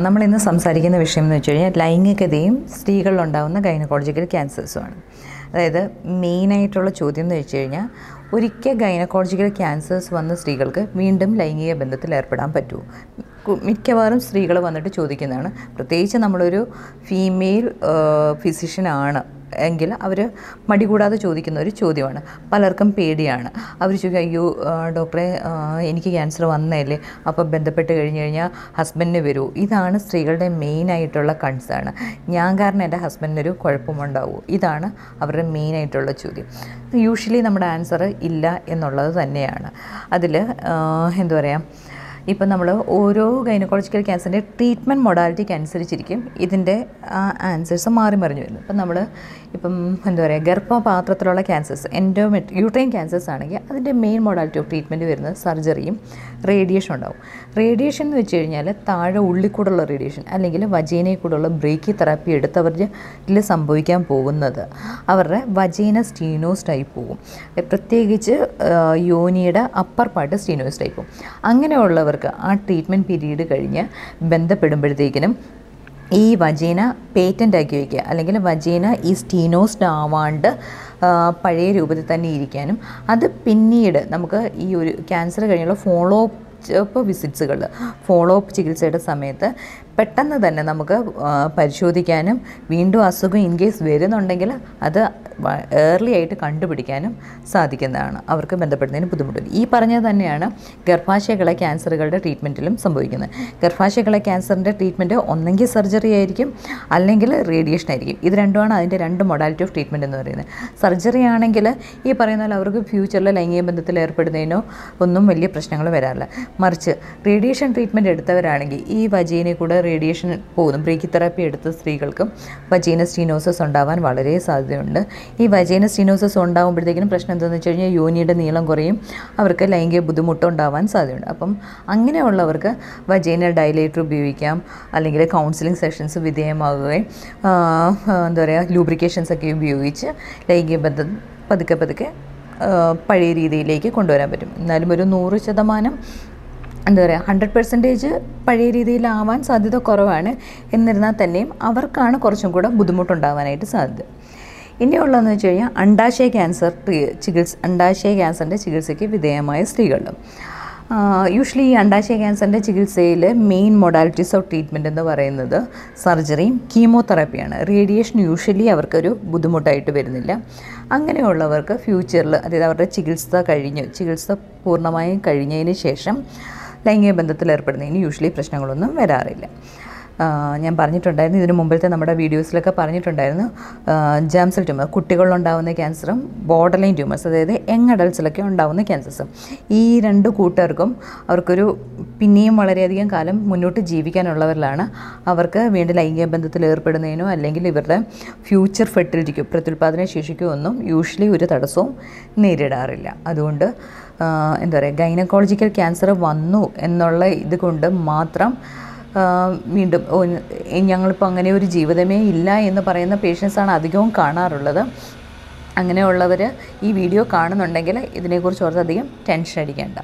നമ്മൾ ഇന്ന് സംസാരിക്കുന്ന വിഷയം എന്ന് വെച്ച് കഴിഞ്ഞാൽ ലൈംഗികതയും സ്ത്രീകളിലുണ്ടാകുന്ന ഗൈനക്കോളജിക്കൽ ക്യാൻസേഴ്സുമാണ്. അതായത് മെയിനായിട്ടുള്ള ചോദ്യം എന്ന് വെച്ച് കഴിഞ്ഞാൽ ഒരിക്കൽ ഗൈനക്കോളജിക്കൽ ക്യാൻസേഴ്സ് വന്ന സ്ത്രീകൾക്ക് വീണ്ടും ലൈംഗിക ബന്ധത്തിൽ ഏർപ്പെടാൻ പറ്റുമോ മിക്കവാറും സ്ത്രീകൾ വന്നിട്ട് ചോദിക്കുന്നതാണ്. പ്രത്യേകിച്ച് നമ്മളൊരു ഫീമെയിൽ ഫിസിഷ്യനാണ് എങ്കിൽ അവർ മടി കൂടാതെ ചോദിക്കുന്ന ഒരു ചോദ്യമാണ്. പലർക്കും പേടിയാണ്. അവർ ചോദിക്കും അയ്യോ ഡോക്ടറെ എനിക്ക് ക്യാൻസർ വന്നതല്ലേ? അപ്പോൾ ബന്ധപ്പെട്ട് കഴിഞ്ഞ് കഴിഞ്ഞാൽ ഹസ്ബൻഡിന് വരൂ. ഇതാണ് സ്ത്രീകളുടെ മെയിനായിട്ടുള്ള കൺസേൺ ഞാൻ കാരണം എന്റെ ഹസ്ബൻഡിനൊരു കുഴപ്പമുണ്ടാവുമോ ഇതാണ് അവരുടെ മെയിനായിട്ടുള്ള ചോദ്യം. യൂഷ്വലി നമ്മുടെ ആൻസർ ഇല്ല എന്നുള്ളത് തന്നെയാണ്. അതിൽ എന്താ പറയുക ഇപ്പം നമ്മൾ ഓരോ ഗൈനക്കോളജിക്കൽ ക്യാൻസറിന്റെ ട്രീറ്റ്മെന്റ് മൊഡാലിറ്റിക്ക് അനുസരിച്ചിരിക്കും. ഇതിന്റെ ആൻസേഴ്സ് മാറി മറിഞ്ഞു വരുന്നത് ഇപ്പം നമ്മൾ ഇപ്പം എന്താ പറയുക ഗർഭപാത്രത്തിലുള്ള ക്യാൻസേഴ്സ് എൻഡോമെറ്റ് യൂട്രൈൻ ക്യാൻസേഴ്സ് ആണെങ്കിൽ അതിന്റെ മെയിൻ മൊഡാലിറ്റി ഓഫ് ട്രീറ്റ്മെന്റ് വരുന്നത് സർജറിയും റേഡിയേഷൻ ഉണ്ടാവും. റേഡിയേഷൻ എന്ന് വെച്ച് കഴിഞ്ഞാൽ താഴെ ഉള്ളിക്കൂടുള്ള റേഡിയേഷൻ അല്ലെങ്കിൽ വജീനയിൽ കൂടെയുള്ള ബ്രേക്കി തെറാപ്പി എടുത്തവരിൽ സംഭവിക്കാൻ പോകുന്നത്. അവരുടെ വജീന സ്റ്റീനോസ് ആയി പോകും. പ്രത്യേകിച്ച് യോനിയുടെ അപ്പർ പാർട്ട് സ്റ്റീനോസ് ആയി പോകും അങ്ങനെയുള്ളവർക്ക് ആ ട്രീറ്റ്മെന്റ് പീരീഡ് കഴിഞ്ഞ് ബന്ധപ്പെടുമ്പോഴത്തേക്കിനും ഈ വജീന പേറ്റന്റ് ആക്കി വയ്ക്കുക. അല്ലെങ്കിൽ വജീന ഈ സ്റ്റീനോസ്ഡ് ആവാണ്ട് പഴയ രൂപത്തിൽ തന്നെ ഇരിക്കാനും. അത് പിന്നീട് നമുക്ക് ഈ ഒരു ക്യാൻസർ കഴിഞ്ഞുള്ള ഫോളോ അപ്പ് വിസിറ്റ്സുകൾ ഫോളോ അപ്പ് ചികിത്സയുടെ സമയത്ത് പെട്ടെന്ന് തന്നെ നമുക്ക് പരിശോധിക്കാനും വീണ്ടും അസുഖം ഇൻ കേസ് വരുന്നുണ്ടെങ്കിൽ അത് ഏർലി ആയിട്ട് കണ്ടുപിടിക്കാനും സാധിക്കുന്നതാണ്. അവർക്ക് ബന്ധപ്പെടുന്നതിന് ബുദ്ധിമുട്ടില്ല ഈ പറഞ്ഞത് തന്നെയാണ് ഗർഭാശയകളെ ക്യാൻസറുകളുടെ ട്രീറ്റ്മെന്റിലും സംഭവിക്കുന്നത്. ഗർഭാശയകളെ ക്യാൻസറിന്റെ ട്രീറ്റ്മെന്റ് ഒന്നെങ്കിൽ സർജറി ആയിരിക്കും അല്ലെങ്കിൽ റേഡിയേഷൻ ആയിരിക്കും. ഇത് രണ്ടുമാണ് അതിന്റെ രണ്ട് മൊഡാലിറ്റി ഓഫ് ട്രീറ്റ്മെന്റ് എന്ന് പറയുന്നത്. സർജറി ആണെങ്കിൽ ഈ പറയുന്ന പോലെ അവർക്ക് ഫ്യൂച്ചറിൽ ലൈംഗിക ബന്ധത്തിൽ ഏർപ്പെടുന്നതിനോ ഒന്നും വലിയ പ്രശ്നങ്ങൾ വരാറില്ല. മറിച്ച് റേഡിയേഷൻ ട്രീറ്റ്മെന്റ് എടുത്തവരാണെങ്കിൽ ഈ വജീനെ കൂടെ റേഡിയേഷൻ പോകുന്നു. ബ്രേക്ക് തെറാപ്പി എടുത്ത സ്ത്രീകൾക്കും വജീന സ്റ്റീനോസസ് ഉണ്ടാവാൻ വളരെ സാധ്യതയുണ്ട്. ഈ വജീന സ്റ്റീനോസസ് ഉണ്ടാകുമ്പോഴത്തേക്കിനും പ്രശ്നം എന്താണെന്ന് വെച്ച് കഴിഞ്ഞാൽ യോനിയുടെ നീളം കുറയും. അവർക്ക് ലൈംഗിക ബുദ്ധിമുട്ടുണ്ടാവാൻ സാധ്യതയുണ്ട്. അപ്പം അങ്ങനെയുള്ളവർക്ക് വജീന ഡയലേറ്റർ ഉപയോഗിക്കാം. അല്ലെങ്കിൽ കൗൺസിലിംഗ് സെഷൻസ് വിധേയമാകുകയും എന്താ പറയുക ലൂബ്രിക്കേഷൻസ് ഒക്കെ ഉപയോഗിച്ച് ലൈംഗിക ബന്ധം പതുക്കെ പതുക്കെ പഴയ രീതിയിലേക്ക് കൊണ്ടുവരാൻ പറ്റും. എന്നാലും ഒരു നൂറ് ശതമാനം എന്താ പറയുക ഹൺഡ്രഡ് പെർസെന്റേജ് പഴയ രീതിയിലാവാൻ സാധ്യത കുറവാണ്. എന്നിരുന്നാൽ തന്നെയും അവർക്കാണ് കുറച്ചും കൂടെ ബുദ്ധിമുട്ടുണ്ടാവാനായിട്ട് സാധ്യത. ഇനിയുള്ളതെന്ന് വെച്ച് കഴിഞ്ഞാൽ അണ്ടാശയ ക്യാൻസർ ചികിത്സ അണ്ടാശയ ക്യാൻസറിന്റെ ചികിത്സയ്ക്ക് വിധേയമായ സ്ത്രീകളിലും യൂഷ്വലി ഈ അണ്ടാശയ ക്യാൻസറിന്റെ ചികിത്സയിൽ മെയിൻ മൊഡാലിറ്റീസ് ഓഫ് ട്രീറ്റ്മെന്റ് എന്ന് പറയുന്നത് സർജറിയും കീമോതെറാപ്പിയാണ് റേഡിയേഷൻ യൂഷ്വലി അവർക്കൊരു ബുദ്ധിമുട്ടായിട്ട് വരുന്നില്ല. അങ്ങനെയുള്ളവർക്ക് ഫ്യൂച്ചറിൽ അതായത് അവരുടെ ചികിത്സ കഴിഞ്ഞ് ചികിത്സ പൂർണമായും കഴിഞ്ഞതിന് ശേഷം ലൈംഗിക ബന്ധത്തിൽ ഏർപ്പെടുന്നതിന് യൂഷ്വലി പ്രശ്നങ്ങളൊന്നും വരാറില്ല. ഞാൻ പറഞ്ഞിട്ടുണ്ടായിരുന്നു. ഇതിനു മുമ്പിലത്തെ നമ്മുടെ വീഡിയോസിലൊക്കെ പറഞ്ഞിട്ടുണ്ടായിരുന്നു. ജാംസൽ ട്യൂമർ കുട്ടികളിലുണ്ടാകുന്ന ക്യാൻസറും ബോർഡർ ലൈൻ ട്യൂമേഴ്സ് അതായത് യങ് അഡൽസിലൊക്കെ ഉണ്ടാകുന്ന ക്യാൻസേഴ്സും ഈ രണ്ട് കൂട്ടുകാർക്കും അവർക്കൊരു പിന്നെയും വളരെയധികം കാലം മുന്നോട്ട് ജീവിക്കാനുള്ളവരിലാണ്. അവർക്ക് വീണ്ടും ലൈംഗിക ബന്ധത്തിൽ ഏർപ്പെടുന്നതിനോ അല്ലെങ്കിൽ ഇവരുടെ ഫ്യൂച്ചർ ഫെർട്ടിലിറ്റിക്കോ പ്രത്യുൽപാദന ശേഷിക്കോ ഒന്നും യൂഷ്വലി ഒരു തടസ്സവും നേരിടാറില്ല. അതുകൊണ്ട് എന്താ പറയുക ഗൈനക്കോളജിക്കൽ ക്യാൻസർ വന്നു എന്നുള്ള ഇതുകൊണ്ട് മാത്രം വീണ്ടും ഞങ്ങളിപ്പോൾ അങ്ങനെ ഒരു ജീവിതമേ ഇല്ല എന്ന് പറയുന്ന പേഷ്യൻസാണ് അധികവും കാണാറുള്ളത്. അങ്ങനെയുള്ളവർ ഈ വീഡിയോ കാണുന്നുണ്ടെങ്കിൽ ഇതിനെക്കുറിച്ച് ഓർത്തധികം ടെൻഷൻ അടിക്കേണ്ട.